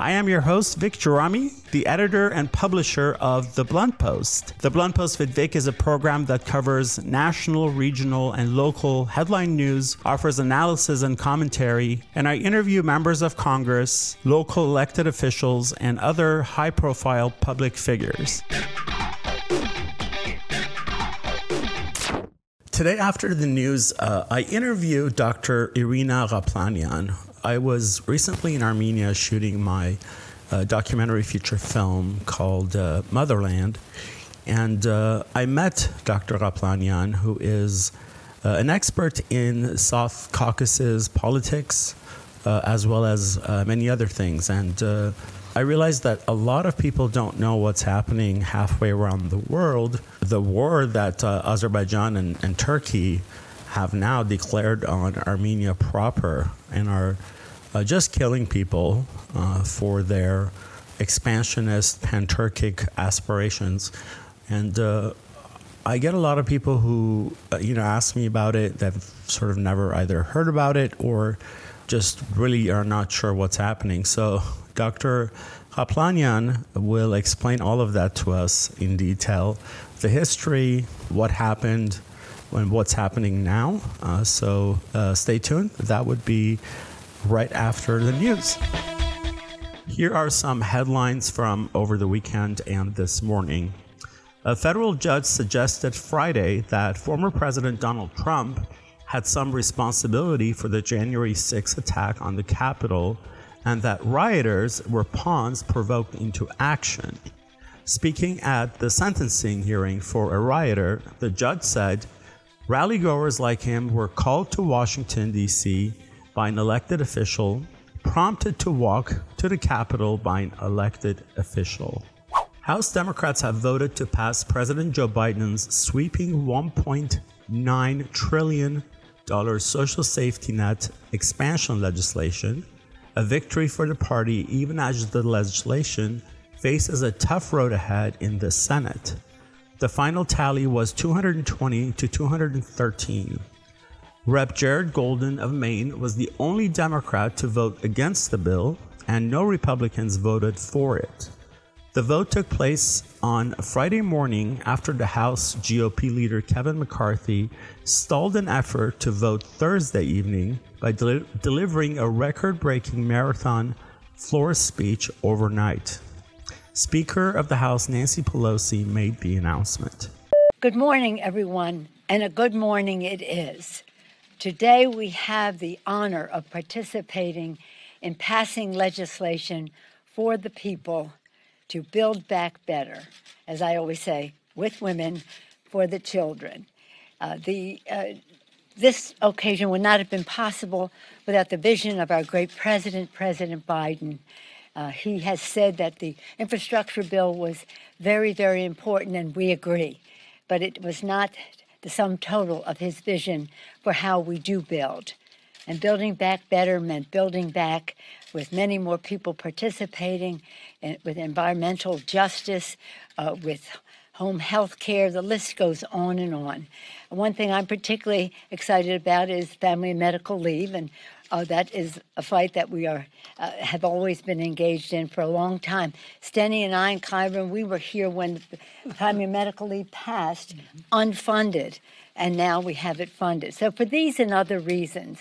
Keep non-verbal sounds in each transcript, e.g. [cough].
I am your host, Vic Gerami, the editor and publisher of The Blunt Post. The Blunt Post with Vic is a program that covers national, regional, and local headline news, offers analysis and commentary, and I interview members of Congress, local elected officials, and other high profile public figures. Today, after the news, uh, I interviewed Dr. Irina Ghaplanyan. I was recently in Armenia shooting my uh, documentary feature film called uh, Motherland, and uh, I met Dr. Ghaplanyan, who is uh, an expert in South Caucasus politics, uh, as well as many other things. And I realized that a lot of people don't know what's happening halfway around the world. The war that uh, Azerbaijan and, and, Turkey have now declared on Armenia proper and are uh, just killing people uh, for their expansionist pan Turkic aspirations. And uh, I get a lot of people who, uh, you know, ask me about it that sort of never either heard about it or just really are not sure what's happening. So Dr. Ghaplanyan will explain all of that to us in detail the history, what happened, and what's happening now. Uh, so uh, stay tuned. That would be right after the news. Here are some headlines from over the weekend and this morning. A federal judge suggested Friday that former President Donald Trump had some responsibility for the January 6 attack on the Capitol and that rioters were pawns provoked into action. Speaking at the sentencing hearing for a rioter, the judge said rallygoers like him were called to Washington, D.C. by an elected official, prompted to walk to the Capitol by an elected official. House Democrats have voted to pass President Joe Biden's sweeping $1.9 trillion social safety net expansion legislation a victory for the party, even as the legislation faces a tough road ahead in the Senate. The final tally was 220 to 213. Rep. Jared Golden of Maine was the only Democrat to vote against the bill, and no Republicans voted for it. The vote took place on Friday morning after the House GOP leader Kevin McCarthy stalled an effort to vote Thursday evening by del- delivering a record breaking marathon floor speech overnight. Speaker of the House Nancy Pelosi made the announcement. Good morning, everyone, and a good morning it is. Today we have the honor of participating in passing legislation for the people to build back better, as I always say, with women for the children. Uh, the, uh, this occasion would not have been possible without the vision of our great president, President Biden. Uh, he has said that the infrastructure bill was very, very important, and we agree. But it was not the sum total of his vision for how we do build. And building back better meant building back with many more people participating, in, with environmental justice, uh, with home health care. The list goes on and on. One thing I'm particularly excited about is family medical leave, and uh, that is a fight that we are uh, have always been engaged in for a long time. Steny and I and Kyron, we were here when the primary medical leave passed, unfunded, and now we have it funded. So for these and other reasons,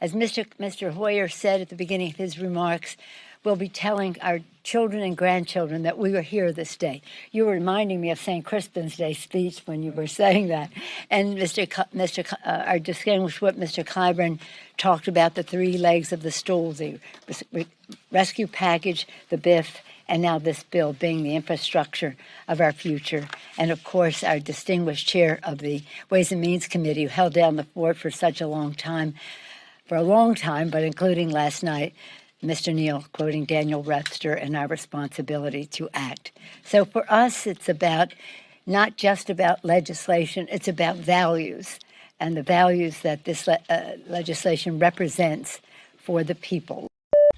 as Mr. Mr. Hoyer said at the beginning of his remarks, we'll be telling our children and grandchildren that we were here this day. You were reminding me of St. Crispin's Day speech when you were [laughs] saying that. And Mr. C- Mr. C- uh, our distinguished whip, Mr. Clyburn, talked about the three legs of the stool: the res- rescue package, the BIF, and now this bill being the infrastructure of our future. And of course, our distinguished chair of the Ways and Means Committee, who held down the fort for such a long time, for a long time, but including last night, Mr. Neal quoting Daniel Webster and our responsibility to act. So for us, it's about not just about legislation, it's about values and the values that this le- uh, legislation represents for the people.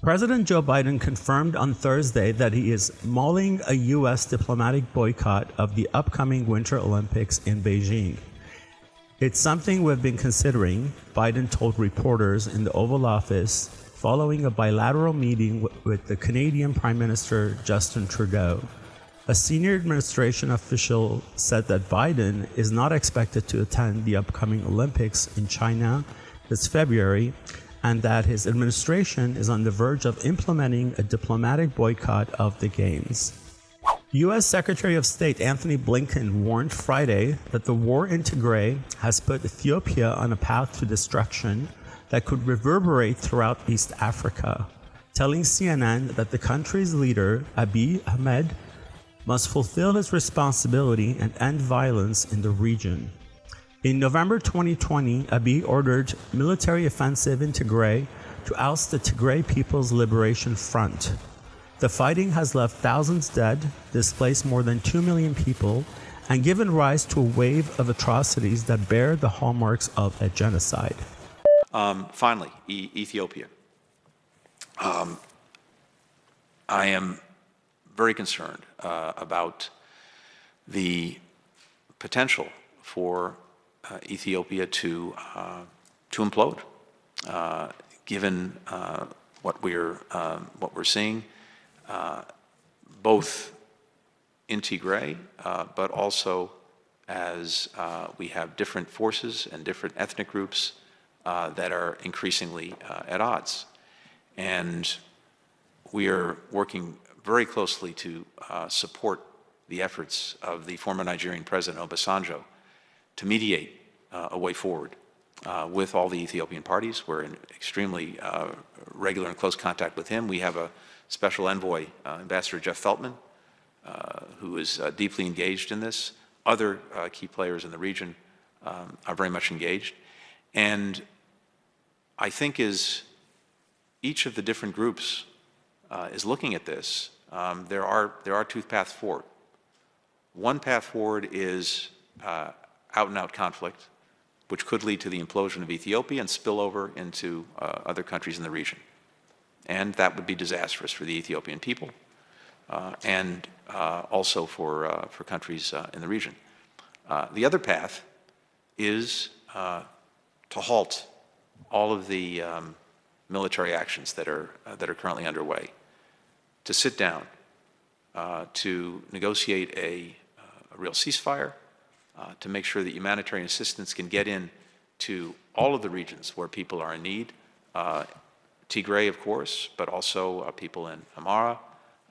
President Joe Biden confirmed on Thursday that he is mulling a U.S. diplomatic boycott of the upcoming Winter Olympics in Beijing. It's something we've been considering, Biden told reporters in the Oval Office following a bilateral meeting with the Canadian Prime Minister Justin Trudeau. A senior administration official said that Biden is not expected to attend the upcoming Olympics in China this February and that his administration is on the verge of implementing a diplomatic boycott of the Games. U.S. Secretary of State Antony Blinken warned Friday that the war in Tigray has put Ethiopia on a path to destruction that could reverberate throughout East Africa, telling CNN that the country's leader, Abiy Ahmed, must fulfill his responsibility and end violence in the region. In November 2020, Abiy ordered military offensive in Tigray to oust the Tigray People's Liberation Front. The fighting has left thousands dead, displaced more than 2 million people, and given rise to a wave of atrocities that bear the hallmarks of a genocide. Um, finally, e- Ethiopia. Um, I am very concerned uh, about the potential for uh, Ethiopia to uh, to implode, uh, given what we're um, what we're seeing, both in Tigray, but also as we have different forces and different ethnic groups that are increasingly at odds, and we are working very closely to support the efforts of the former Nigerian President Obasanjo to mediate uh, a way forward uh, with all the Ethiopian parties. We're in extremely uh, regular and close contact with him. We have a special envoy, uh, Ambassador Jeff Feltman, uh, who is uh, deeply engaged in this. Other key players in the region um, are very much engaged. And I think is each of the different groups is looking at this, um, there, are, there are two paths forward. One path forward is out and out conflict, which could lead to the implosion of Ethiopia and spill over into uh, other countries in the region. And that would be disastrous for the Ethiopian people uh, and uh, also for, uh, for countries uh, in the region. Uh, the other path is to halt all of the um, military actions that are, that are currently underway, to sit down, to negotiate a, a real ceasefire, uh, to make sure that humanitarian assistance can get in to all of the regions where people are in need. Uh, Tigray, of course, but also uh, people in Amhara,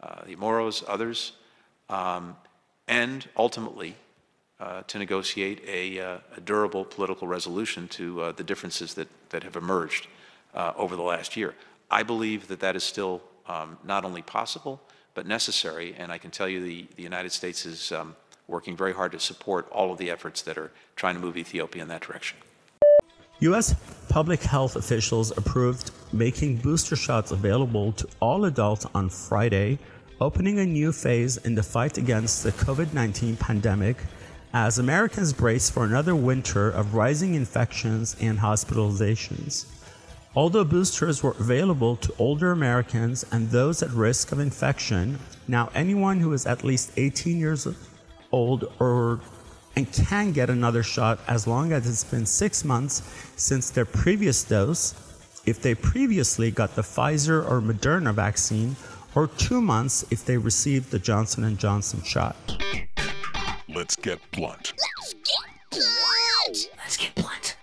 uh, the Moros, others, um, and ultimately uh, to negotiate a, a, durable political resolution to the differences that, that have emerged over the last year. I believe that that is still um, not only possible, but necessary, and I can tell you the, the United States is um, working very hard to support all of the efforts that are trying to move Ethiopia in that direction. U.S. public health officials approved making booster shots available to all adults on Friday, opening a new phase in the fight against the COVID 19 pandemic as Americans brace for another winter of rising infections and hospitalizations. Although boosters were available to older Americans and those at risk of infection, now anyone who is at least 18 years old or and can get another shot as long as it's been six months since their previous dose if they previously got the Pfizer or Moderna vaccine or 2 months if they received the Johnson & Johnson shot. Let's get blunt. Let's get blunt. Let's get blunt.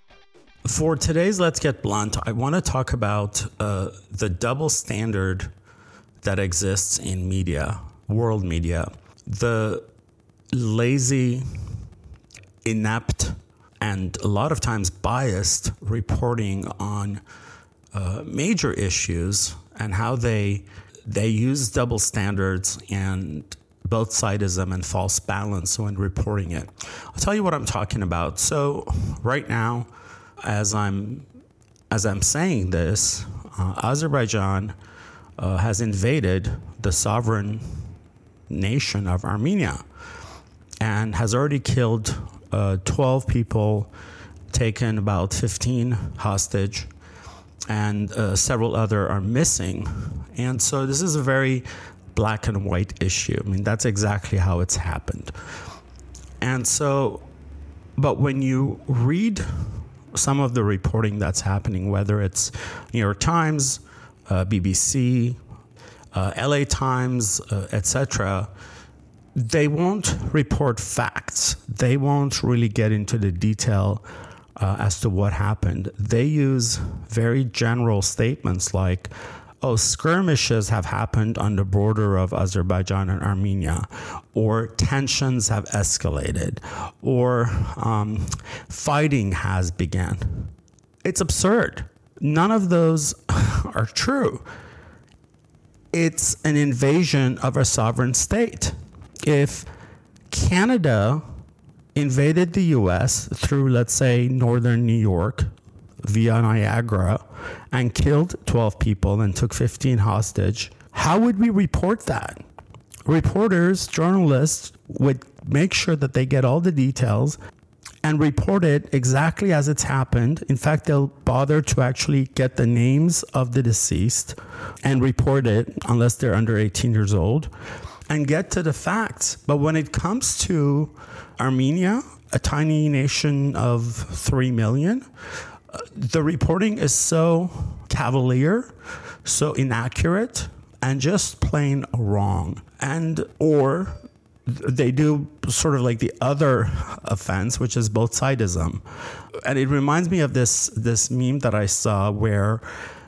For today's Let's Get Blunt, I want to talk about uh, the double standard that exists in media, world media. The lazy, inept, and a lot of times biased reporting on uh, major issues and how they they use double standards and both sidism and false balance when reporting it. I'll tell you what I'm talking about. So right now, as I'm as I'm saying this, uh, Azerbaijan uh, has invaded the sovereign nation of Armenia and has already killed uh, 12 people, taken about 15 hostage. and uh, several other are missing. And so this is a very black and white issue. I mean, that's exactly how it's happened. And so, but when you read some of the reporting that's happening, whether it's New York Times, uh, BBC, uh, LA Times, uh, etc., they won't report facts. They won't really get into the detail uh, as to what happened. They use very general statements like, oh, skirmishes have happened on the border of Azerbaijan and Armenia, or tensions have escalated, or um, fighting has begun. It's absurd. None of those [laughs] are true. It's an invasion of a sovereign state. If Canada invaded the US through, let's say, northern New York via Niagara and killed 12 people and took 15 hostage, how would we report that? Reporters, journalists would make sure that they get all the details and report it exactly as it's happened. In fact, they'll bother to actually get the names of the deceased and report it unless they're under 18 years old and get to the facts. But when it comes to Armenia, a tiny nation of 3 million, the reporting is so cavalier, so inaccurate, and just plain wrong. And, or they do sort of like the other offense, which is both sidism. And it reminds me of this, this meme that I saw where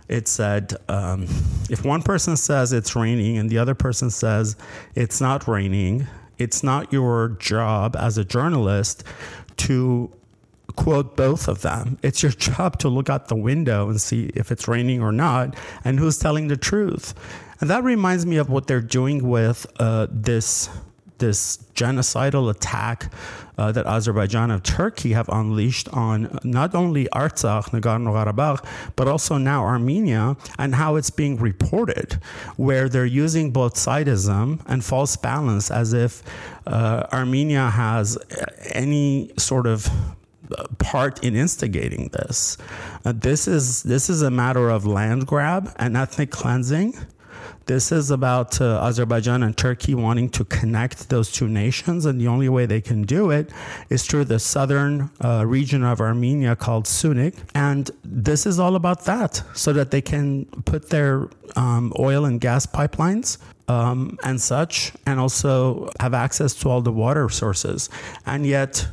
it said um, if one person says it's raining and the other person says it's not raining, it's not your job as a journalist to quote both of them. It's your job to look out the window and see if it's raining or not and who's telling the truth. And that reminds me of what they're doing with uh, this this genocidal attack uh, that Azerbaijan and Turkey have unleashed on not only Artsakh, Nagorno-Karabakh, but also now Armenia, and how it's being reported, where they're using both sidism and false balance as if uh, Armenia has any sort of uh, part in instigating this. Uh, this is this is a matter of land grab and ethnic cleansing this is about uh, Azerbaijan and Turkey wanting to connect those two nations, and the only way they can do it is through the southern uh, region of Armenia called Syunik. And this is all about that, so that they can put their um, oil and gas pipelines um, and such, and also have access to all the water sources. And yet,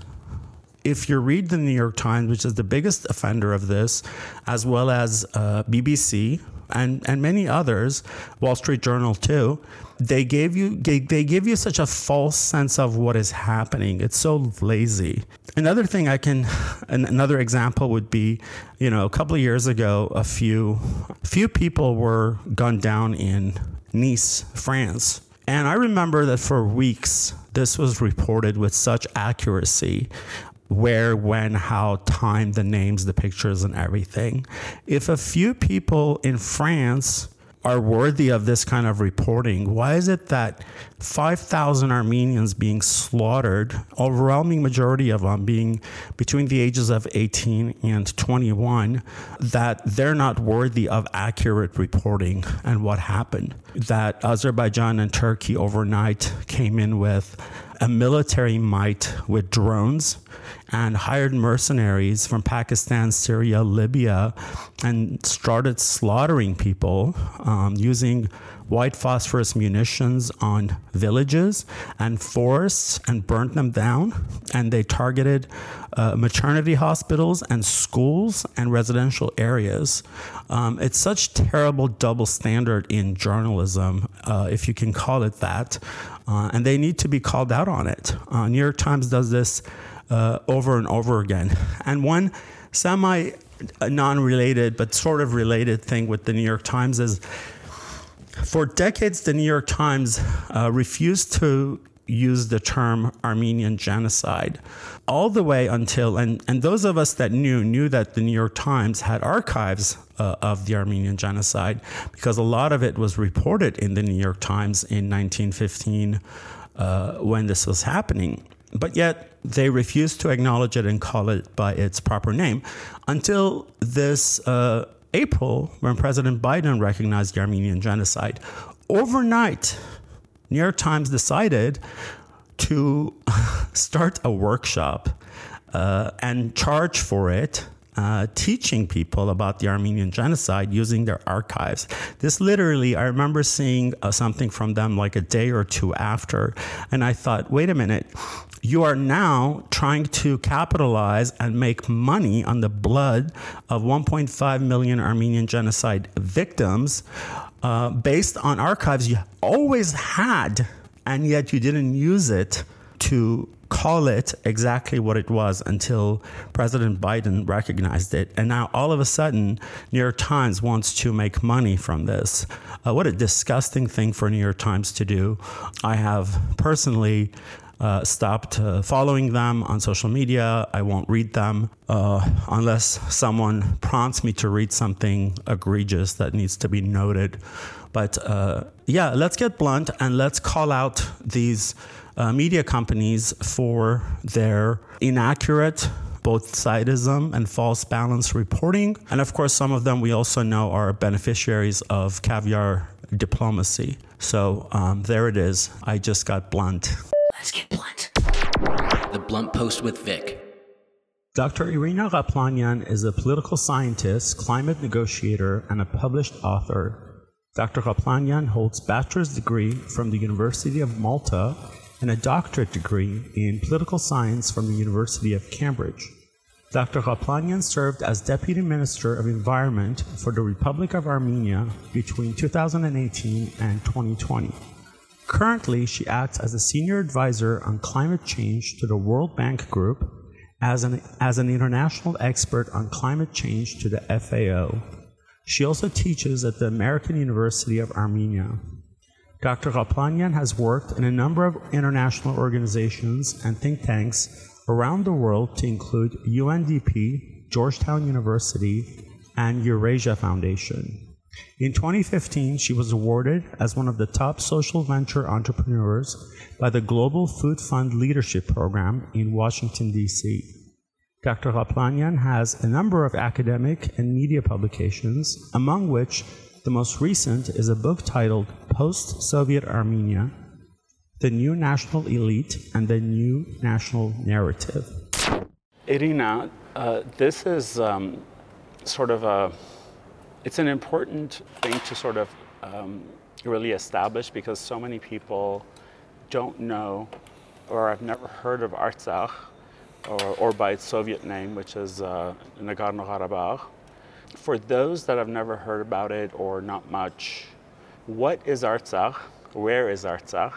if you read the New York Times, which is the biggest offender of this, as well as uh, BBC, and, and many others, Wall Street Journal too, they gave you they, they give you such a false sense of what is happening. It's so lazy. Another thing I can another example would be, you know, a couple of years ago, a few few people were gunned down in Nice, France. And I remember that for weeks this was reported with such accuracy where, when, how, time, the names, the pictures, and everything. If a few people in France are worthy of this kind of reporting, why is it that 5,000 Armenians being slaughtered, overwhelming majority of them being between the ages of 18 and 21, that they're not worthy of accurate reporting and what happened? That Azerbaijan and Turkey overnight came in with a military might with drones and hired mercenaries from Pakistan, Syria, Libya, and started slaughtering people um, using white phosphorus munitions on villages and forests and burnt them down. And they targeted uh, maternity hospitals and schools and residential areas. Um, it's such terrible double standard in journalism, uh, if you can call it that. Uh, and they need to be called out on it. Uh, New York Times does this uh, over and over again. [laughs] And one semi non related but sort of related thing with the New York Times is for decades, the New York Times uh, refused to use the term Armenian genocide all the way until, and, and those of us that knew, knew that the New York Times had archives uh, of the Armenian genocide because a lot of it was reported in the New York Times in 1915 uh, when this was happening. But yet, they refused to acknowledge it and call it by its proper name until this uh, April, when President Biden recognized the Armenian genocide, overnight, New York Times decided to [laughs] start a workshop uh, and charge for it. Uh, teaching people about the Armenian genocide using their archives. This literally, I remember seeing uh, something from them like a day or two after, and I thought, wait a minute, you are now trying to capitalize and make money on the blood of 1.5 million Armenian genocide victims uh, based on archives you always had, and yet you didn't use it to call it exactly what it was until President Biden recognized it. And now all of a sudden, New York Times wants to make money from this. Uh, what a disgusting thing for New York Times to do. I have personally. Uh, stopped uh, following them on social media. I won't read them uh, unless someone prompts me to read something egregious that needs to be noted. But uh, yeah, let's get blunt and let's call out these uh, media companies for their inaccurate both sidism and false balance reporting. And of course, some of them we also know are beneficiaries of caviar diplomacy. So um, there it is. I just got blunt. Let's get blunt. The Blunt Post with Vic. Dr. Irina Ghaplanyan is a political scientist, climate negotiator, and a published author. Dr. Ghaplanyan holds bachelor's degree from the University of Malta and a doctorate degree in political science from the University of Cambridge. Dr. Ghaplanyan served as Deputy Minister of Environment for the Republic of Armenia between 2018 and 2020. Currently, she acts as a senior advisor on climate change to the World Bank Group, as an, as an international expert on climate change to the FAO. She also teaches at the American University of Armenia. Dr. Ghaplanyan has worked in a number of international organizations and think tanks around the world to include UNDP, Georgetown University, and Eurasia Foundation. In 2015, she was awarded as one of the top social venture entrepreneurs by the Global Good Fund Leadership Program in Washington, D.C. Dr. Ghaplanyan has a number of academic and media publications, among which the most recent is a book titled Post Soviet Armenia The New National Elite and the New National Narrative. Irina, uh, this is um, sort of a it's an important thing to sort of um, really establish because so many people don't know or have never heard of Artsakh or, or by its Soviet name, which is uh, Nagorno-Karabakh. For those that have never heard about it or not much, what is Artsakh? Where is Artsakh?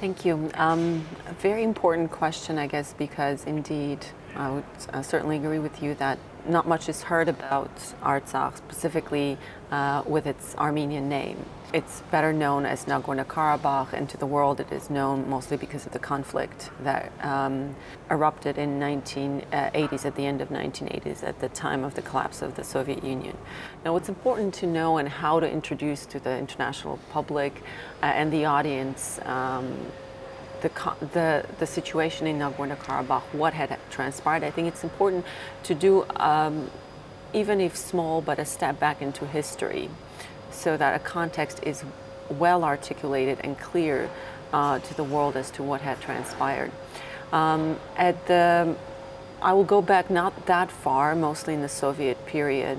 Thank you. Um, a very important question, I guess, because indeed, I would uh, certainly agree with you that not much is heard about Artsakh, specifically uh, with its Armenian name. It's better known as Nagorno-Karabakh, and to the world it is known mostly because of the conflict that um, erupted in 1980s, at the end of 1980s, at the time of the collapse of the Soviet Union. Now, what's important to know and how to introduce to the international public uh, and the audience um, the, the, the situation in Nagorno-Karabakh, what had transpired. I think it's important to do, um, even if small, but a step back into history so that a context is well articulated and clear uh, to the world as to what had transpired. Um, at the, I will go back not that far, mostly in the Soviet period.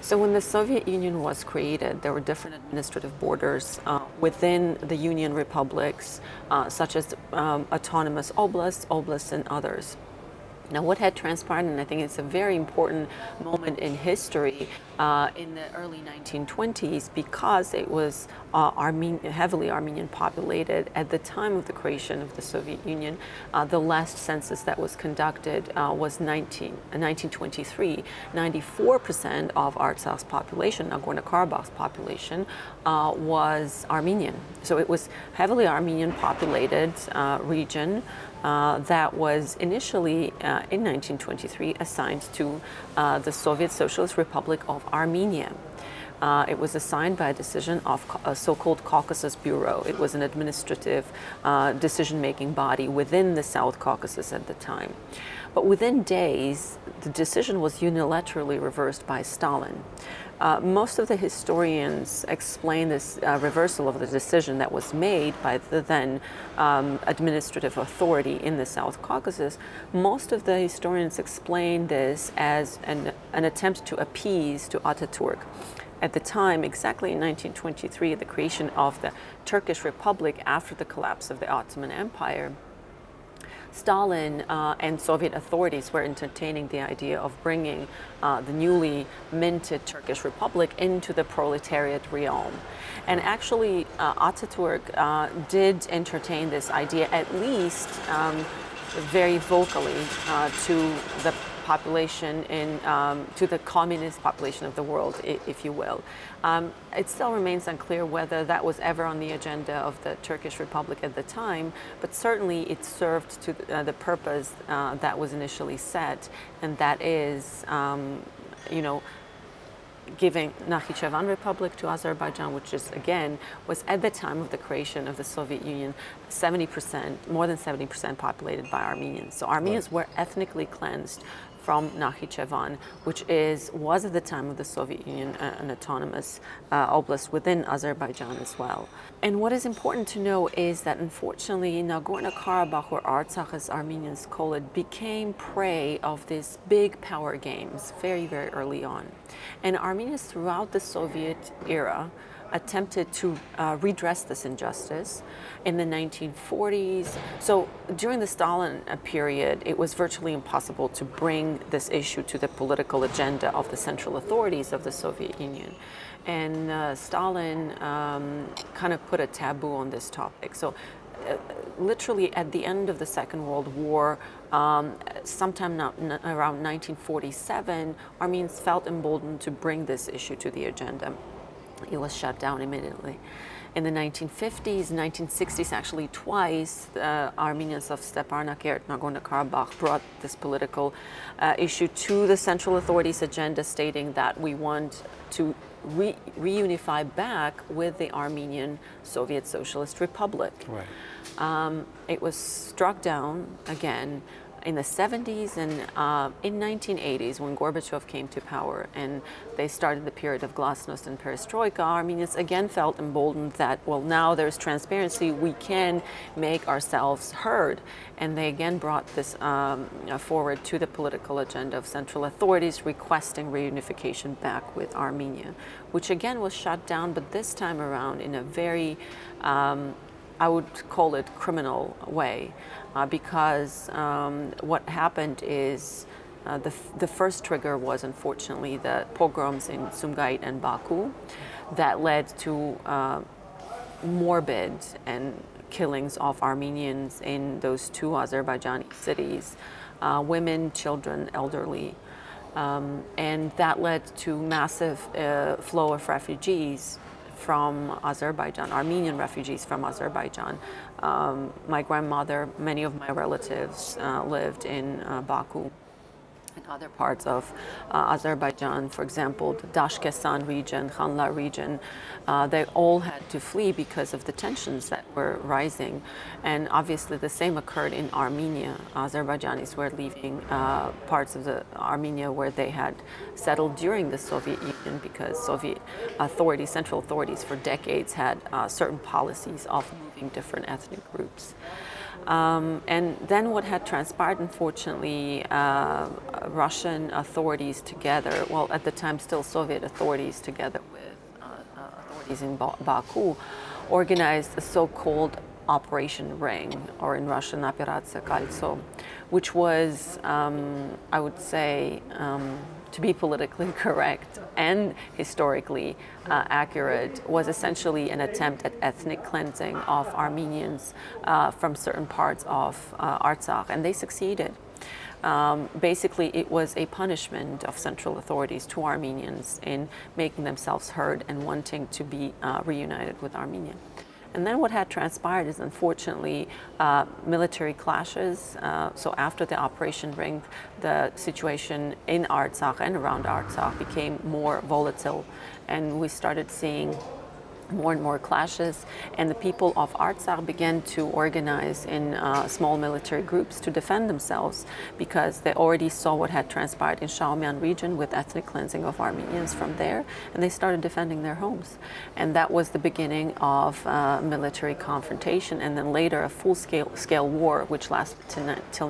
So when the Soviet Union was created, there were different administrative borders uh, within the Union republics, uh, such as um, autonomous oblasts, oblasts, and others. Now, what had transpired, and I think it's a very important moment in history uh, in the early 1920s because it was uh, Armen- heavily Armenian populated at the time of the creation of the Soviet Union. Uh, the last census that was conducted uh, was 19, 1923. Uh, 94% of Artsakh's population, Nagorno Karabakh's population, uh, was Armenian. So it was heavily Armenian populated region. Uh, that was initially uh, in 1923 assigned to uh, the Soviet Socialist Republic of Armenia. Uh, it was assigned by a decision of a so-called Caucasus Bureau. It was an administrative uh, decision-making body within the South Caucasus at the time. But within days, the decision was unilaterally reversed by Stalin. Uh, most of the historians explain this uh, reversal of the decision that was made by the then um, administrative authority in the South Caucasus. Most of the historians explain this as an, an attempt to appease to Ataturk. At the time, exactly in 1923, the creation of the Turkish Republic after the collapse of the Ottoman Empire, Stalin uh, and Soviet authorities were entertaining the idea of bringing uh, the newly minted Turkish Republic into the proletariat realm. And actually, uh, Ataturk uh, did entertain this idea, at least um, very vocally, uh, to the population in, um, to the communist population of the world, if you will. Um, it still remains unclear whether that was ever on the agenda of the Turkish Republic at the time, but certainly it served to the, uh, the purpose uh, that was initially set, and that is, um, you know, giving Nakhichevan Republic to Azerbaijan, which is again was at the time of the creation of the Soviet Union, 70%, more than 70% populated by Armenians. So Armenians right. were ethnically cleansed from Nakhichevan, which is was at the time of the Soviet Union an autonomous uh, oblast within Azerbaijan as well. And what is important to know is that unfortunately Nagorno-Karabakh, or Artsakh as Armenians call it, became prey of these big power games very, very early on. And Armenians throughout the Soviet era attempted to uh, redress this injustice in the 1940s. So during the Stalin uh, period, it was virtually impossible to bring this issue to the political agenda of the central authorities of the Soviet Union. And uh, Stalin um, kind of put a taboo on this topic. So uh, literally at the end of the Second World War, um, sometime now, n- around 1947, Armenians felt emboldened to bring this issue to the agenda it was shut down immediately. In the 1950s, 1960s, actually twice, uh, Armenians of Stepanakert, Nagorno-Karabakh brought this political uh, issue to the central authorities' agenda, stating that we want to re- reunify back with the Armenian Soviet Socialist Republic. Right. Um, it was struck down again in the 70s and uh, in 1980s when Gorbachev came to power and they started the period of glasnost and perestroika, Armenians again felt emboldened that, well, now there's transparency, we can make ourselves heard. And they again brought this um, forward to the political agenda of central authorities requesting reunification back with Armenia, which again was shut down, but this time around in a very um, I would call it criminal way uh, because um, what happened is uh, the, f- the first trigger was unfortunately the pogroms in Sumgait and Baku that led to uh, morbid and killings of Armenians in those two Azerbaijani cities, uh, women, children, elderly. Um, and that led to massive uh, flow of refugees from Azerbaijan, Armenian refugees from Azerbaijan. Um, my grandmother, many of my relatives uh, lived in uh, Baku in other parts of uh, Azerbaijan, for example, the Dashkesan region, Khanlar region, uh, they all had to flee because of the tensions that were rising. And obviously, the same occurred in Armenia. Azerbaijanis were leaving uh, parts of the Armenia where they had settled during the Soviet Union because Soviet authorities, central authorities, for decades had uh, certain policies of moving different ethnic groups. Um, and then what had transpired, unfortunately, uh, Russian authorities together, well, at the time still Soviet authorities together with uh, uh authorities in ba- Baku, organized a so-called Operation Ring, or in Russian, Operatsiya Koltso, which was, um, I would say, um, to be politically [laughs] correct and historically uh, accurate, was essentially an attempt at ethnic cleansing of Armenians uh, from certain parts of uh, Artsakh, and they succeeded. Um, basically, it was a punishment of central authorities to Armenians in making themselves heard and wanting to be uh, reunited with Armenia. And then what had transpired is unfortunately uh, military clashes. Uh, so after the Operation Ring, the situation in Artsakh and around Artsakh became more volatile, and we started seeing more and more clashes, and the people of Artsakh began to organize in uh, small military groups to defend themselves because they already saw what had transpired in Shahumyan region with ethnic cleansing of Armenians from there, and they started defending their homes. And that was the beginning of uh, military confrontation, and then later a full-scale scale war, which lasted till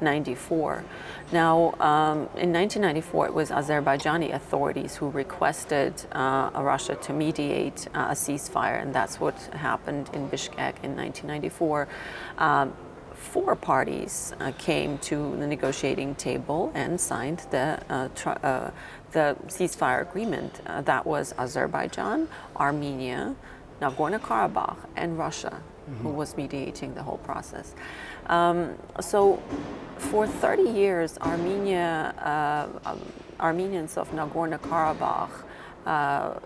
1994. Now, um, in 1994, it was Azerbaijani authorities who requested uh, Russia to mediate uh, a ceasefire, and that's what happened in Bishkek in 1994. Um, four parties uh, came to the negotiating table and signed the, uh, tr- uh, the ceasefire agreement. Uh, that was Azerbaijan, Armenia, Nagorno Karabakh, and Russia, mm-hmm. who was mediating the whole process. Um, so, for 30 years, Armenia, uh, um, Armenians of Nagorno Karabakh uh,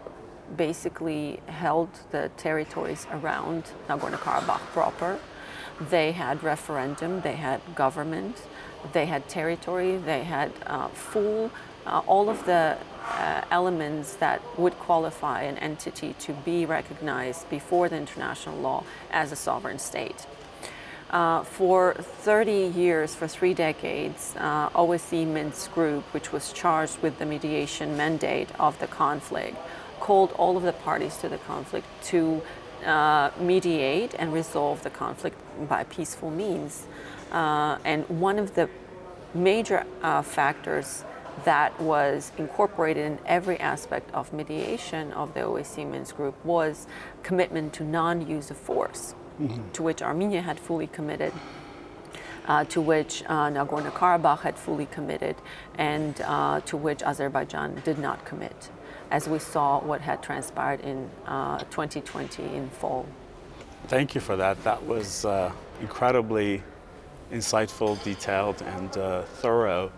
basically held the territories around Nagorno-Karabakh proper. They had referendum, they had government, they had territory, they had uh, full, uh, all of the uh, elements that would qualify an entity to be recognized before the international law as a sovereign state. Uh, for 30 years, for three decades, uh, OSCE Minsk Group, which was charged with the mediation mandate of the conflict, called all of the parties to the conflict to uh, mediate and resolve the conflict by peaceful means. Uh, and one of the major uh, factors that was incorporated in every aspect of mediation of the OSCE Minsk Group was commitment to non-use of force, mm-hmm. to which Armenia had fully committed. Uh, to which uh, Nagorno Karabakh had fully committed, and uh, to which Azerbaijan did not commit as we saw what had transpired in uh, 2020 in fall. Thank you for that. That was uh, incredibly insightful, detailed, and uh, thorough.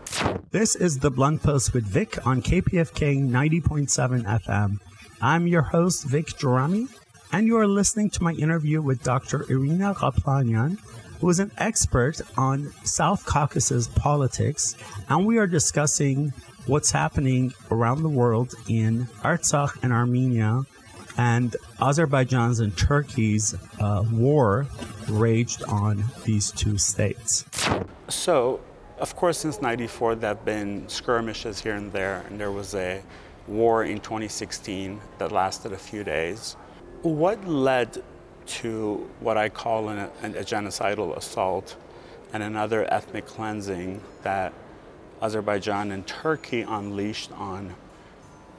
This is the Blunt Post with Vic on KPFK 90.7 FM. I'm your host, Vic Gerami, and you are listening to my interview with Dr. Irina Ghaplanyan, who is an expert on South Caucasus politics, and we are discussing what's happening around the world in Artsakh and Armenia and Azerbaijan's and Turkey's uh, war raged on these two states. So, of course, since 94, there have been skirmishes here and there, and there was a war in 2016 that lasted a few days. What led to what I call an, a genocidal assault and another ethnic cleansing that Azerbaijan and Turkey unleashed on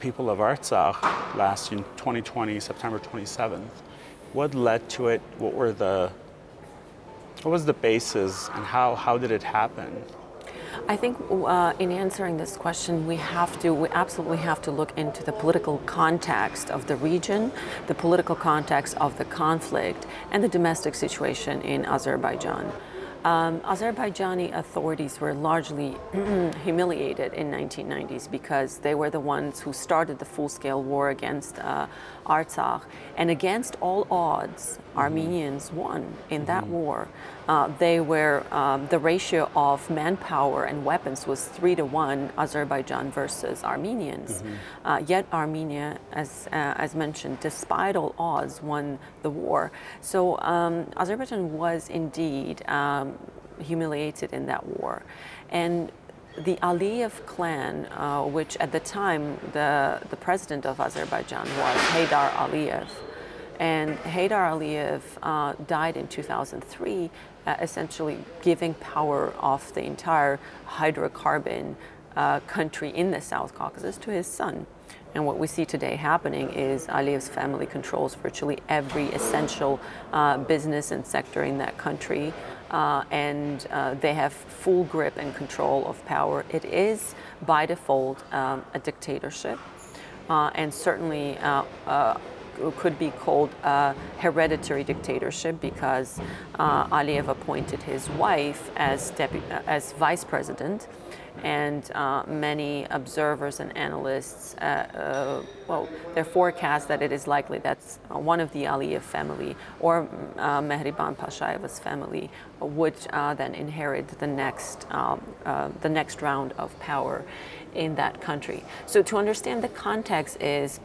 people of Artsakh last in 2020, September 27th. What led to it? What were the what was the basis and how, how did it happen? I think uh, in answering this question, we have to, we absolutely have to look into the political context of the region, the political context of the conflict, and the domestic situation in Azerbaijan. Um, Azerbaijani authorities were largely [clears throat] humiliated in 1990s because they were the ones who started the full-scale war against uh, Artsakh, and against all odds. Armenians won in that mm-hmm. war. Uh, they were um, the ratio of manpower and weapons was three to one Azerbaijan versus Armenians. Mm-hmm. Uh, yet Armenia, as uh, as mentioned, despite all odds, won the war. So um, Azerbaijan was indeed um, humiliated in that war, and the Aliyev clan, uh, which at the time the, the president of Azerbaijan was Heydar Aliyev, and Heydar Aliyev uh, died in 2003, uh, essentially giving power of the entire hydrocarbon uh, country in the South Caucasus to his son. And what we see today happening is Aliyev's family controls virtually every essential uh, business and sector in that country uh, and uh, they have full grip and control of power. It is, by default, um, a dictatorship, uh, and certainly uh, uh, could be called a hereditary dictatorship because uh, Aliyev appointed his wife as, depu- as vice president and uh, many observers and analysts, uh, uh, well, they forecast that it is likely that uh, one of the Aliyev family or uh, Mehriban Pashayeva's family would uh, then inherit the next, um, the next round of power in that country. So to understand the context is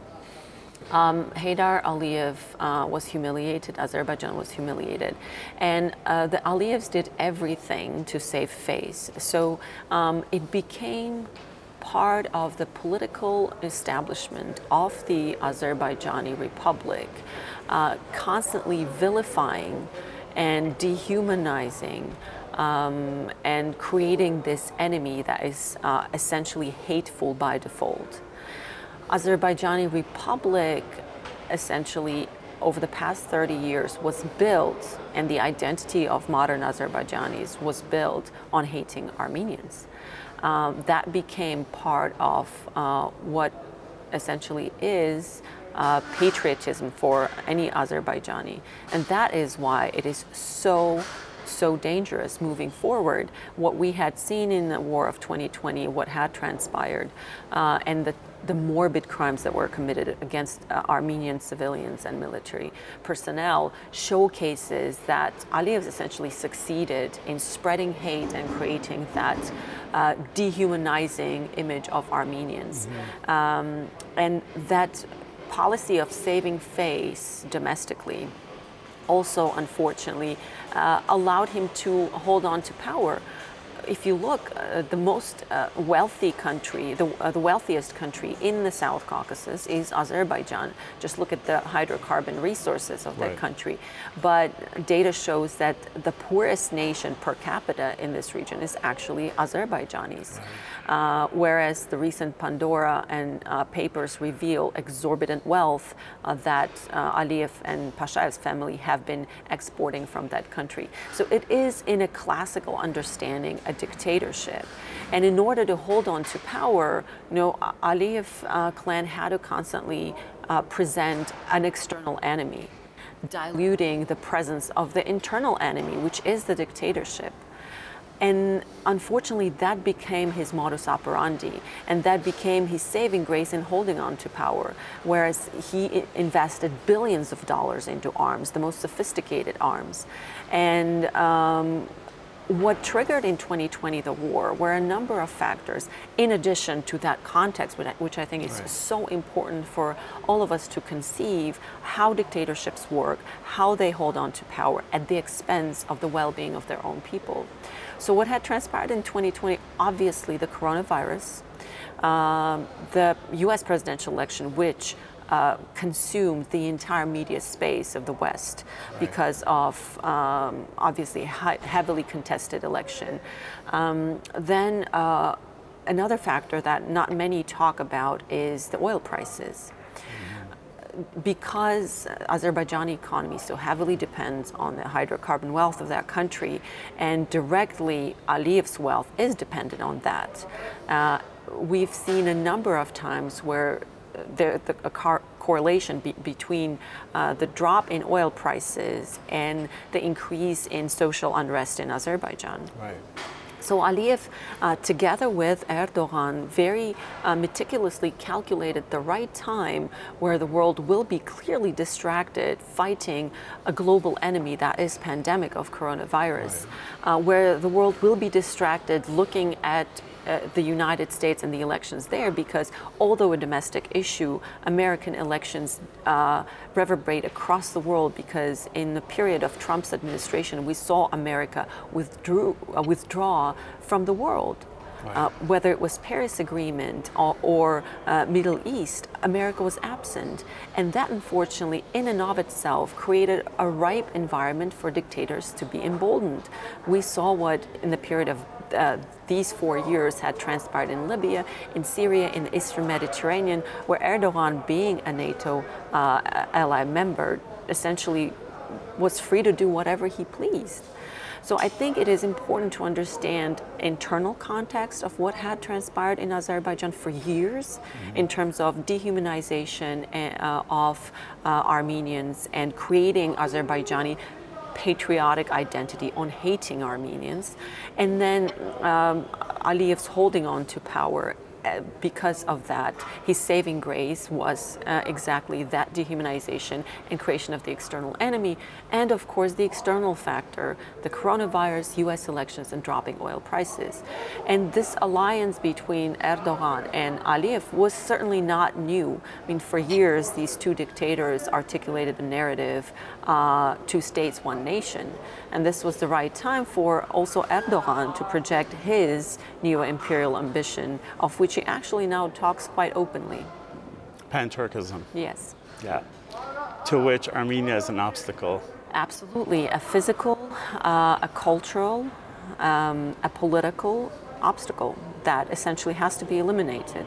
um, Heydar Aliyev uh, was humiliated, Azerbaijan was humiliated, and uh, the Aliyevs did everything to save face. So um, it became part of the political establishment of the Azerbaijani Republic, uh, constantly vilifying and dehumanizing um, and creating this enemy that is uh, essentially hateful by default. Azerbaijani Republic essentially over the past 30 years was built and the identity of modern Azerbaijanis was built on hating Armenians. Um, that became part of uh, what essentially is uh, patriotism for any Azerbaijani. And that is why it is so so dangerous moving forward. What we had seen in the war of 2020, what had transpired, uh, and the the morbid crimes that were committed against uh, Armenian civilians and military personnel showcases that Aliyev essentially succeeded in spreading hate and creating that uh, dehumanizing image of Armenians. Mm-hmm. Um, and that policy of saving face domestically also, unfortunately, uh, allowed him to hold on to power. If you look, uh, the most uh, wealthy country, the, uh, the, wealthiest country in the South Caucasus is Azerbaijan. Just look at the hydrocarbon resources of that right. country. But data shows that the poorest nation per capita in this region is actually Azerbaijanis. Right. Uh, whereas the recent Pandora and uh, papers reveal exorbitant wealth uh, that uh, Aliyev and Pashayev's family have been exporting from that country. So it is, in a classical understanding, a dictatorship. And in order to hold on to power, you know, Aliyev uh, clan had to constantly present an external enemy diluting the presence of the internal enemy, which is the dictatorship. And unfortunately, that became his modus operandi, and that became his saving grace in holding on to power. Whereas he invested billions of dollars into arms, the most sophisticated arms. And um, what triggered in 2020 the war were a number of factors, in addition to that context, which I think is right. so important for all of us to conceive how dictatorships work, how they hold on to power at the expense of the well being of their own people. So, what had transpired in 2020, obviously, the coronavirus, um, the US presidential election, which uh, consumed the entire media space of the West right. because of um, obviously a heavily contested election. Um, then uh, another factor that not many talk about is the oil prices mm-hmm. because Azerbaijani economy so heavily depends on the hydrocarbon wealth of that country, and directly Aliyev's wealth is dependent on that. Uh, we've seen a number of times where the, the a car, correlation be, between uh, the drop in oil prices and the increase in social unrest in Azerbaijan. Right. So Aliyev, uh, together with Erdogan, very uh, meticulously calculated the right time where the world will be clearly distracted fighting a global enemy that is pandemic of coronavirus, right. uh, where the world will be distracted looking at uh, the United States and the elections there because although a domestic issue, American elections uh, reverberate across the world because in the period of Trump's administration, we saw America withdrew, uh, withdraw from the world. Right. Uh, whether it was Paris Agreement or, or uh, Middle East, America was absent, and that unfortunately, in and of itself, created a ripe environment for dictators to be emboldened. We saw what in the period of uh, these four years had transpired in Libya, in Syria, in the Eastern Mediterranean, where Erdogan, being a NATO uh, ally member, essentially was free to do whatever he pleased. So I think it is important to understand internal context of what had transpired in Azerbaijan for years in terms of dehumanization uh, of uh, Armenians and creating Azerbaijani patriotic identity on hating Armenians, and then um, Aliyev's holding on to power uh, because of that, his saving grace was uh, exactly that dehumanization and creation of the external enemy, and of course the external factor, the coronavirus, US elections, and dropping oil prices. And this alliance between Erdogan and Aliyev was certainly not new. I mean, for years, these two dictators articulated the narrative uh, two states, one nation. And this was the right time for also Erdogan to project his neo imperial ambition, of which he actually now talks quite openly. Pan Turkism. Yes. Yeah. To which Armenia is an obstacle. Absolutely. A physical, uh, a cultural, um, a political obstacle that essentially has to be eliminated.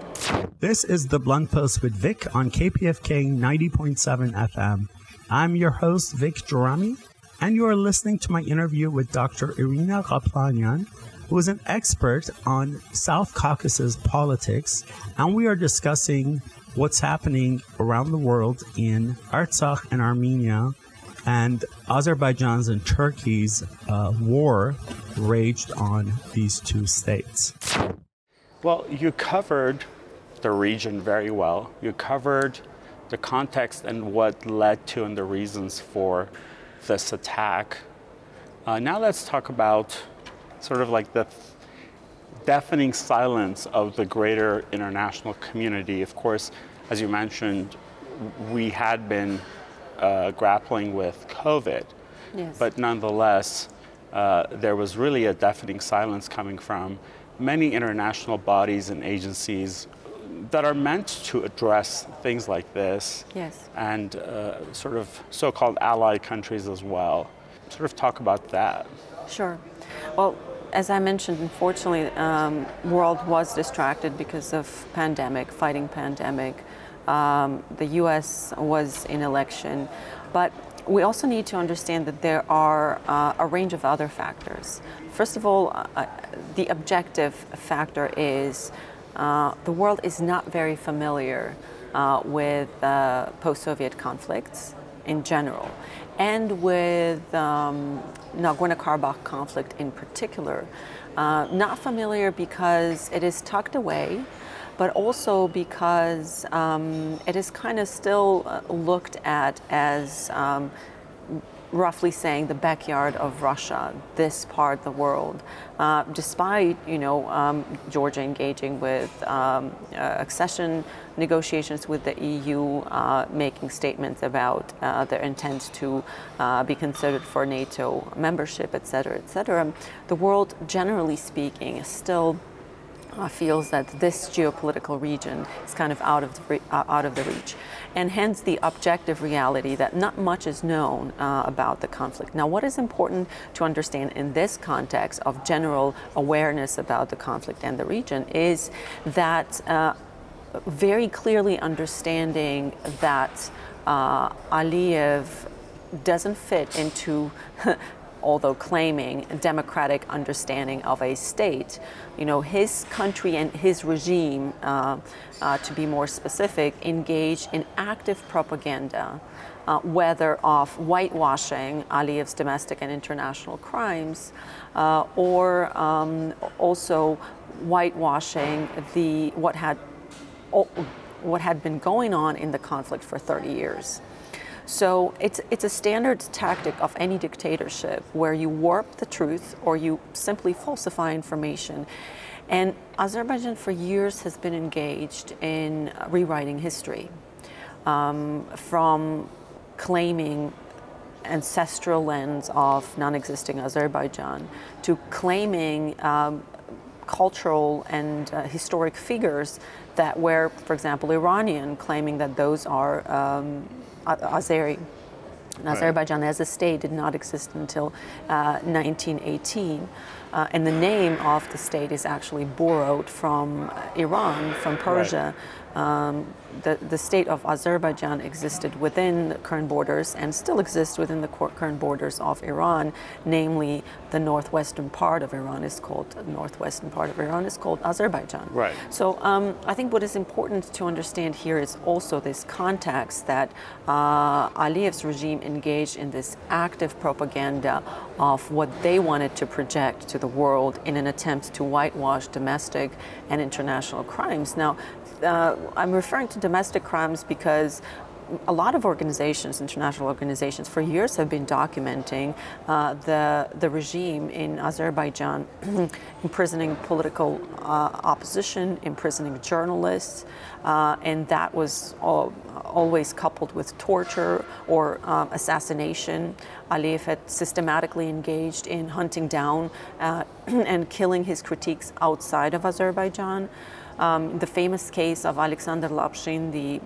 This is the Blunt Post with Vic on KPFK 90.7 FM. I'm your host, Vic Gerami, and you are listening to my interview with Dr. Irina Ghaplanyan, who is an expert on South Caucasus politics, and we are discussing what's happening around the world in Artsakh and Armenia and Azerbaijan's and Turkey's uh, war raged on these two states. Well, you covered the region very well. You covered the context and what led to and the reasons for this attack. Uh, now let's talk about sort of like the deafening silence of the greater international community. Of course, as you mentioned, we had been uh, grappling with COVID, yes. but nonetheless, uh, there was really a deafening silence coming from many international bodies and agencies that are meant to address things like this. Yes. And uh, sort of so called allied countries as well. Sort of talk about that. Sure. Well, as I mentioned, unfortunately, um, world was distracted because of pandemic, fighting pandemic. Um, the U.S. was in election, but we also need to understand that there are uh, a range of other factors. First of all, uh the objective factor is uh, the world is not very familiar uh, with uh, post Soviet conflicts in general, and with um, Nagorno Karabakh conflict in particular. Uh, not familiar because it is tucked away, but also because um, it is kind of still uh, looked at as um, roughly saying the backyard of Russia, this part of the world, uh, despite you know um, Georgia engaging with um, uh, accession negotiations with the EU, uh, making statements about uh, their intent to uh, be considered for NATO membership, et cetera, et cetera. The world, generally speaking, is still uh, feels that this geopolitical region is kind of out of the, re- uh, out of the reach, and hence the objective reality that not much is known uh, about the conflict. Now, what is important to understand in this context of general awareness about the conflict and the region is that uh, very clearly understanding that uh, Aliyev doesn't fit into [laughs] although claiming a democratic understanding of a state. You know, his country and his regime, uh, uh, to be more specific, engaged in active propaganda, uh, whether of whitewashing Aliyev's domestic and international crimes, uh, or um, also whitewashing the what had what had been going on in the conflict for 30 years. So it's, it's a standard tactic of any dictatorship where you warp the truth or you simply falsify information. And Azerbaijan for years has been engaged in rewriting history um, from claiming ancestral lands of non existing Azerbaijan to claiming um, cultural and uh, historic figures that were, for example, Iranian, claiming that those are um, Azeri. Azerbaijan as a state did not exist until uh, 1918. Uh, and the name of the state is actually borrowed from Iran, from Persia, um, the, the state of Azerbaijan existed within the current borders and still exists within the current borders of Iran, namely the northwestern part of Iran is called northwestern part of Iran is called Azerbaijan. Right. So um, I think what is important to understand here is also this context that uh, Aliyev's regime engaged in this active propaganda of what they wanted to project to the world in an attempt to whitewash domestic and international crimes. Now, uh, I'm referring to domestic crimes because a lot of organizations, international organizations, for years have been documenting uh, the the regime in Azerbaijan, [clears throat] imprisoning political uh, opposition, imprisoning journalists, uh, and that was all, always coupled with torture or um, assassination. Aliyev had systematically engaged in hunting down uh, [clears throat] and killing his critiques outside of Azerbaijan. Um, the famous case of Alexander Lapshin, the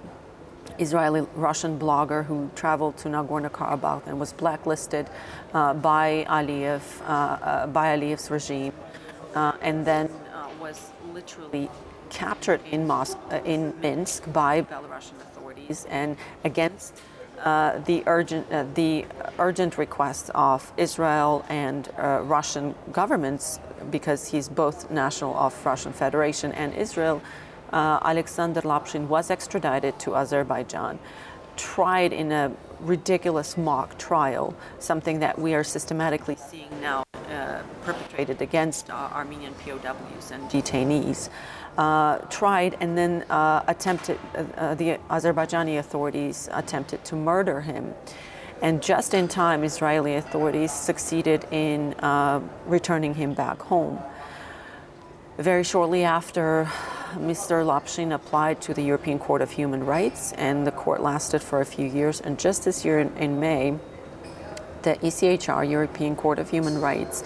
Israeli Russian blogger who traveled to Nagorno Karabakh and was blacklisted uh, by Aliyev, uh, uh, by Aliyev's regime, uh, and then uh, was literally captured in, Mos- in Minsk by Belarusian authorities and against uh, the urgent uh, the urgent request of Israel and uh, Russian governments because he's both national of Russian Federation and Israel. Uh, Alexander Lapshin was extradited to Azerbaijan, tried in a ridiculous mock trial, something that we are systematically seeing now uh, perpetrated against Armenian POWs and detainees uh, tried and then uh, attempted, uh, the Azerbaijani authorities attempted to murder him. And just in time, Israeli authorities succeeded in returning him back home. Very shortly after, Mr. Lapshin applied to the European Court of Human Rights, and the court lasted for a few years. And just this year in, in May, the ECHR, European Court of Human Rights,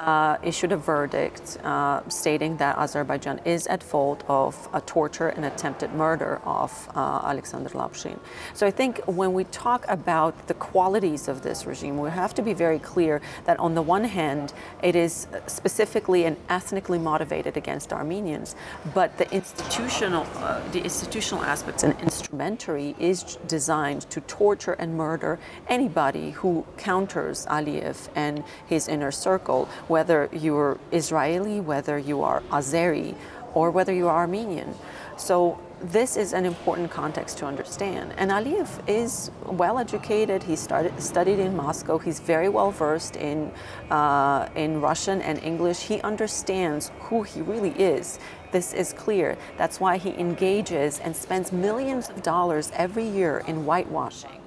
uh, issued a verdict uh, stating that Azerbaijan is at fault of a torture and attempted murder of uh, Alexander Lapshin. So I think when we talk about the qualities of this regime, we have to be very clear that on the one hand, it is specifically and ethnically motivated against Armenians, but the institutional, uh, the institutional aspects and instrumentary is designed to torture and murder anybody who counters Aliyev and his inner circle whether you're Israeli, whether you are Azeri, or whether you are Armenian. So this is an important context to understand. And Aliyev is well educated. He started, studied in Moscow. He's very well versed in, uh, in Russian and English. He understands who he really is. This is clear. That's why he engages and spends millions of dollars every year in whitewashing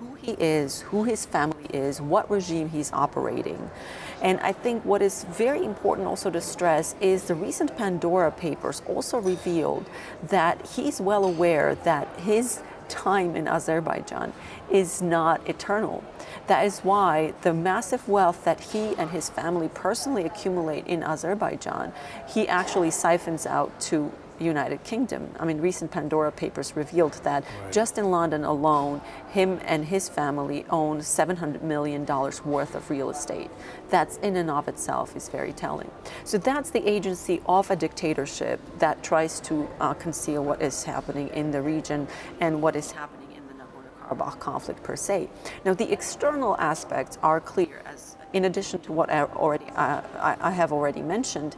who he is, who his family is, what regime he's operating. And I think what is very important also to stress is the recent Pandora papers also revealed that he's well aware that his time in Azerbaijan is not eternal. That is why the massive wealth that he and his family personally accumulate in Azerbaijan, he actually siphons out to United Kingdom. I mean, recent Pandora papers revealed that right. just in London alone, him and his family own $700 million worth of real estate. That's in and of itself is very telling. So that's the agency of a dictatorship that tries to uh, conceal what is happening in the region and what is happening in the Nagorno-Karabakh conflict per se. Now, the external aspects are clear as in addition to what I, already, uh, I have already mentioned,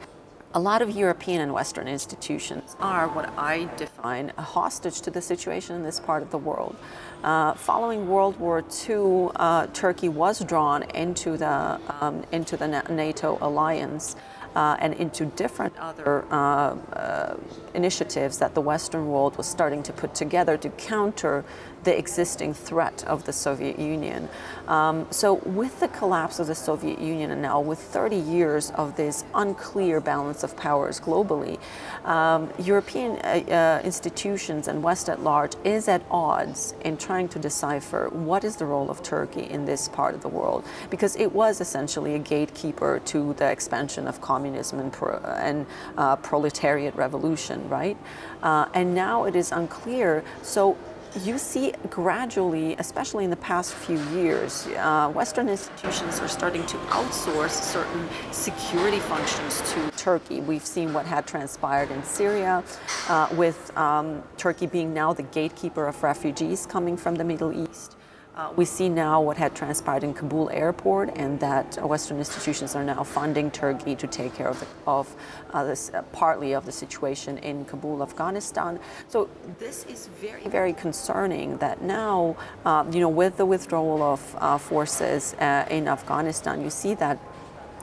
a lot of European and Western institutions are what I define a hostage to the situation in this part of the world. Uh, following World War II, uh, Turkey was drawn into the, um, into the NATO alliance. Uh, and into different other uh, uh, initiatives that the Western world was starting to put together to counter the existing threat of the Soviet Union. Um, so, with the collapse of the Soviet Union, and now with 30 years of this unclear balance of powers globally, um, European uh, uh, institutions and West at large is at odds in trying to decipher what is the role of Turkey in this part of the world, because it was essentially a gatekeeper to the expansion of communism and, pro- and uh, proletariat revolution, right? Uh, and now it is unclear. So you see gradually, especially in the past few years, uh, Western institutions are starting to outsource certain security functions to Turkey. We've seen what had transpired in Syria, uh, with um, Turkey being now the gatekeeper of refugees coming from the Middle East. Uh, we see now what had transpired in Kabul airport, and that Western institutions are now funding Turkey to take care of, of uh, this, uh, partly of the situation in Kabul, Afghanistan. So this is very, very concerning. That now, uh, you know, with the withdrawal of uh, forces uh, in Afghanistan, you see that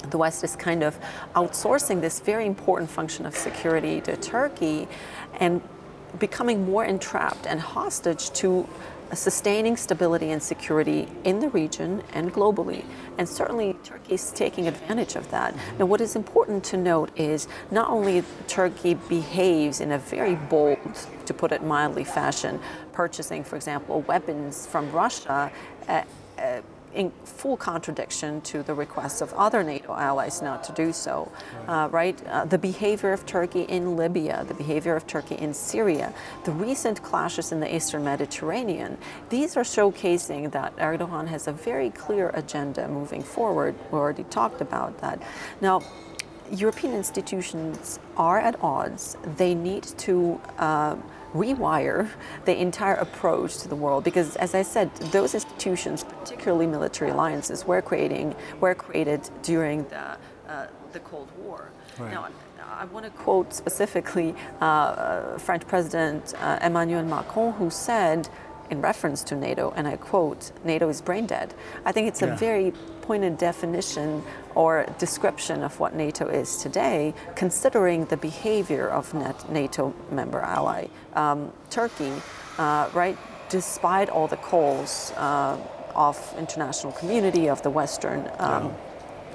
the West is kind of outsourcing this very important function of security to Turkey, and becoming more entrapped and hostage to sustaining stability and security in the region and globally. And certainly Turkey is taking advantage of that. Now, what is important to note is not only Turkey behaves in a very bold, to put it mildly, fashion, purchasing, for example, weapons from Russia. Uh, uh, in full contradiction to the requests of other NATO allies not to do so, uh, right? Uh, the behavior of Turkey in Libya, the behavior of Turkey in Syria, the recent clashes in the Eastern Mediterranean, these are showcasing that Erdogan has a very clear agenda moving forward. We already talked about that. Now, European institutions are at odds. They need to uh, rewire the entire approach to the world because as I said, those institutions, particularly military alliances, were creating were created during the uh, the Cold War. Right. Now, I want to quote specifically uh, uh, French President uh, Emmanuel Macron, who said in reference to NATO, and I quote, NATO is brain dead. I think it's yeah. a very pointed definition or description of what NATO is today, considering the behavior of NATO member ally um, Turkey, uh, right? Despite all the calls uh, of international community of the Western. Um, yeah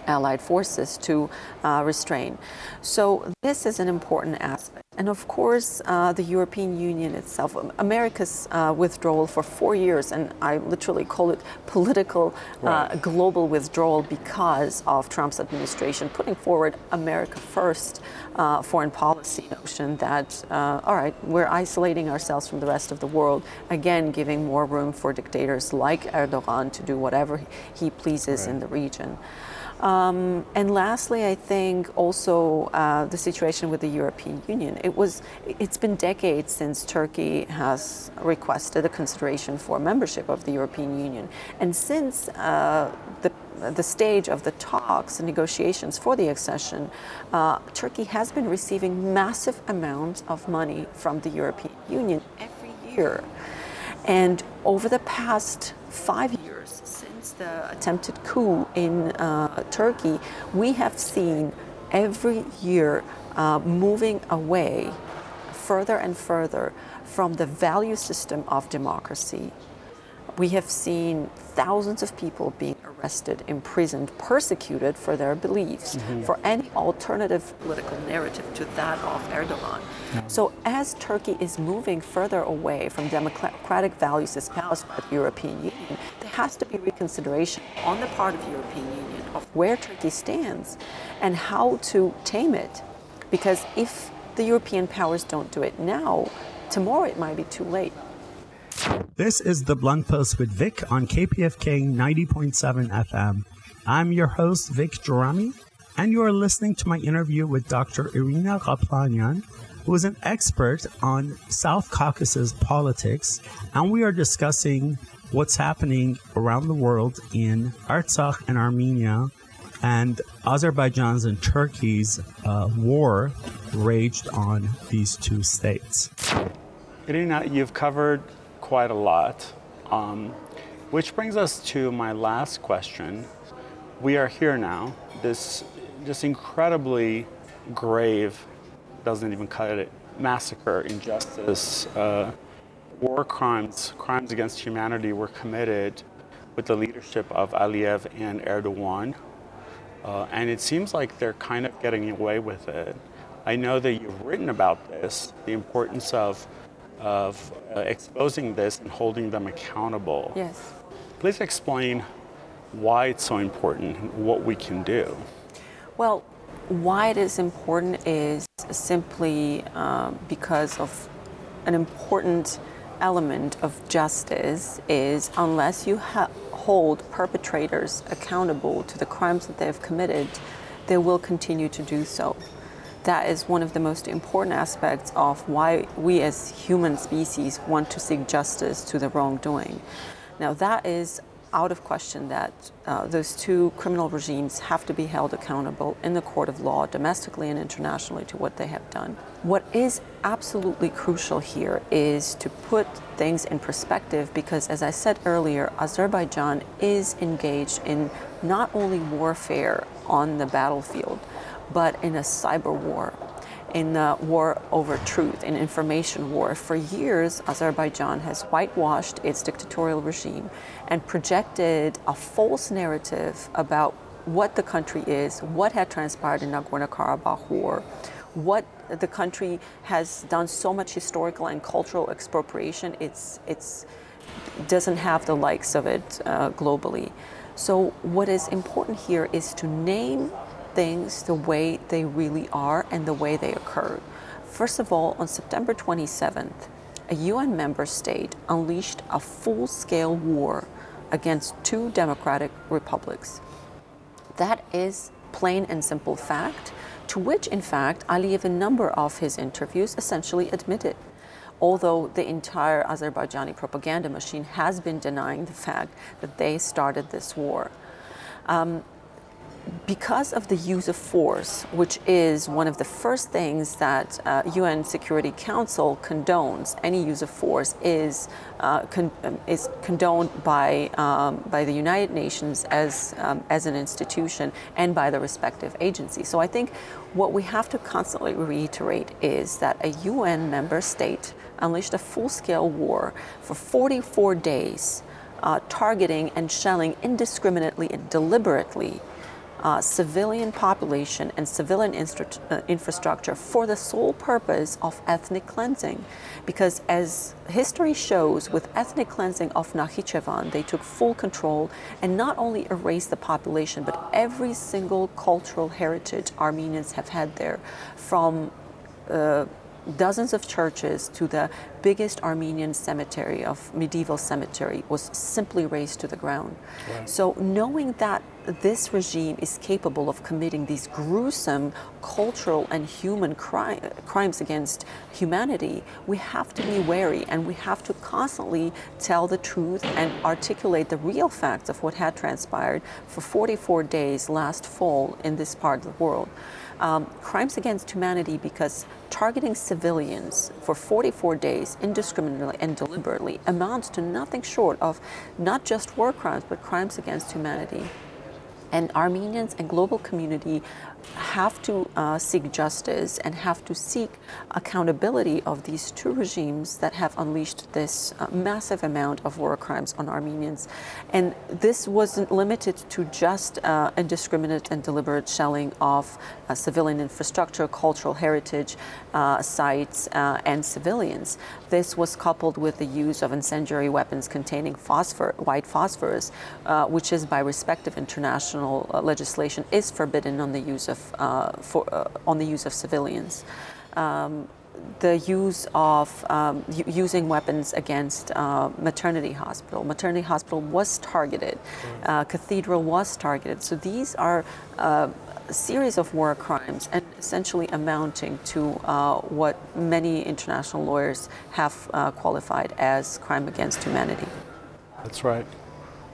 Allied forces to uh, restrain. So, this is an important aspect. And of course, uh, the European Union itself, America's uh, withdrawal for four years, and I literally call it political uh, right. global withdrawal because of Trump's administration putting forward America first uh, foreign policy notion that, uh, all right, we're isolating ourselves from the rest of the world, again, giving more room for dictators like Erdogan to do whatever he pleases right. in the region. Um, and lastly, I think also uh, the situation with the European Union. It was, it's been decades since Turkey has requested a consideration for membership of the European Union, and since uh, the the stage of the talks and negotiations for the accession, uh, Turkey has been receiving massive amounts of money from the European Union every year. And over the past five years, the attempted coup in uh, Turkey, we have seen every year uh, moving away further and further from the value system of democracy. We have seen thousands of people being arrested, imprisoned, persecuted for their beliefs, mm-hmm. for any alternative political narrative to that of Erdogan. Mm-hmm. So, as Turkey is moving further away from democratic values espoused by the European Union, there has to be reconsideration on the part of the European Union of where Turkey stands and how to tame it. Because if the European powers don't do it now, tomorrow it might be too late. This is the Blunt Post with Vic on KPFK 90.7 FM. I'm your host, Vic Gerami, and you are listening to my interview with Dr. Irina Ghaplanyan, who is an expert on South Caucasus politics, and we are discussing what's happening around the world in Artsakh and Armenia and Azerbaijan's and Turkey's uh, war raged on these two states. Irina, you've covered quite a lot. Um, which brings us to my last question. We are here now. This just incredibly grave, doesn't even cut it, massacre, injustice, uh, war crimes, crimes against humanity were committed with the leadership of Aliyev and Erdogan. Uh, and it seems like they're kind of getting away with it. I know that you've written about this, the importance of of uh, exposing this and holding them accountable. Yes. Please explain why it's so important and what we can do. Well, why it is important is simply um, because of an important element of justice is unless you ha- hold perpetrators accountable to the crimes that they have committed, they will continue to do so. That is one of the most important aspects of why we as human species want to seek justice to the wrongdoing. Now, that is out of question that uh, those two criminal regimes have to be held accountable in the court of law, domestically and internationally, to what they have done. What is absolutely crucial here is to put things in perspective because, as I said earlier, Azerbaijan is engaged in not only warfare on the battlefield, but in a cyber war in the war over truth, in information war. For years, Azerbaijan has whitewashed its dictatorial regime and projected a false narrative about what the country is, what had transpired in Nagorno-Karabakh war, what the country has done so much historical and cultural expropriation. It's it's doesn't have the likes of it uh, globally. So what is important here is to name things the way they really are and the way they occurred. First of all, on September 27th, a UN member state unleashed a full scale war against two democratic republics. That is plain and simple fact, to which, in fact, Aliyev, in a number of his interviews, essentially admitted. Although the entire Azerbaijani propaganda machine has been denying the fact that they started this war. Um, because of the use of force, which is one of the first things that uh, UN Security Council condones, any use of force is uh, con- um, is condoned by um, by the United Nations as um, as an institution and by the respective agencies. So I think what we have to constantly reiterate is that a UN member state unleashed a full-scale war for 44 days, uh, targeting and shelling indiscriminately and deliberately uh, civilian population and civilian instru- uh, infrastructure for the sole purpose of ethnic cleansing. Because as history shows, with ethnic cleansing of Nakhichevan, they took full control and not only erased the population, but every single cultural heritage Armenians have had there from uh, dozens of churches to the biggest Armenian cemetery of medieval cemetery was simply razed to the ground. So knowing that this regime is capable of committing these gruesome cultural and human cri- crimes against humanity, we have to be wary and we have to constantly tell the truth and articulate the real facts of what had transpired for 44 days last fall in this part of the world. Um, crimes against humanity because targeting civilians for 44 days indiscriminately and deliberately amounts to nothing short of not just war crimes but crimes against humanity. And Armenians and global community have to uh, seek justice and have to seek accountability of these two regimes that have unleashed this uh, massive amount of war crimes on Armenians. And this wasn't limited to just uh, indiscriminate and deliberate shelling of uh, civilian infrastructure, cultural heritage uh, sites, uh, and civilians. This was coupled with the use of incendiary weapons containing phosphor, white phosphorus, which is by respective international legislation is forbidden on the use of uh, for, uh, on the use of civilians. Um, the use of um, using weapons against uh, maternity hospital. Maternity hospital was targeted. Uh, cathedral was targeted. So these are uh, series of war crimes and essentially amounting to uh, what many international lawyers have uh, qualified as crime against humanity. That's right.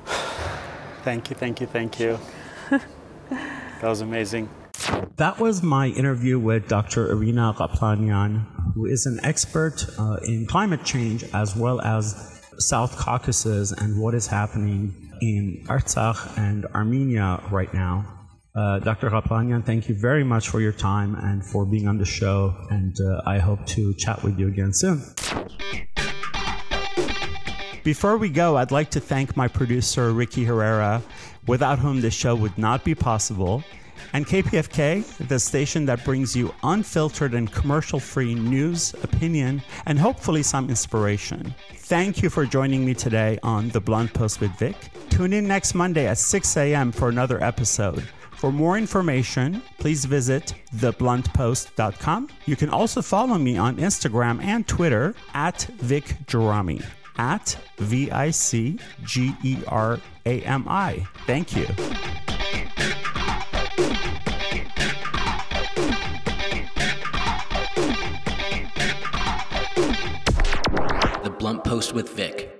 [sighs] Thank you, thank you, thank you. [laughs] that was amazing. That was my interview with Dr. Irina Ghaplanyan, who is an expert uh, in climate change as well as South Caucasus and what is happening in Artsakh and Armenia right now. Uh, Dr. Ghaplanyan, thank you very much for your time and for being on the show, and uh, I hope to chat with you again soon. Before we go, I'd like to thank my producer, Ricky Herrera, without whom this show would not be possible and KPFK, the station that brings you unfiltered and commercial free news, opinion, and hopefully some inspiration. Thank you for joining me today on The Blunt Post with Vic. Tune in next Monday at 6 a.m. for another episode. For more information, please visit thebluntpost.com. You can also follow me on Instagram and Twitter at Vic Gerami, at V I C G E R A M I. Thank you. The Blunt Post with Vic.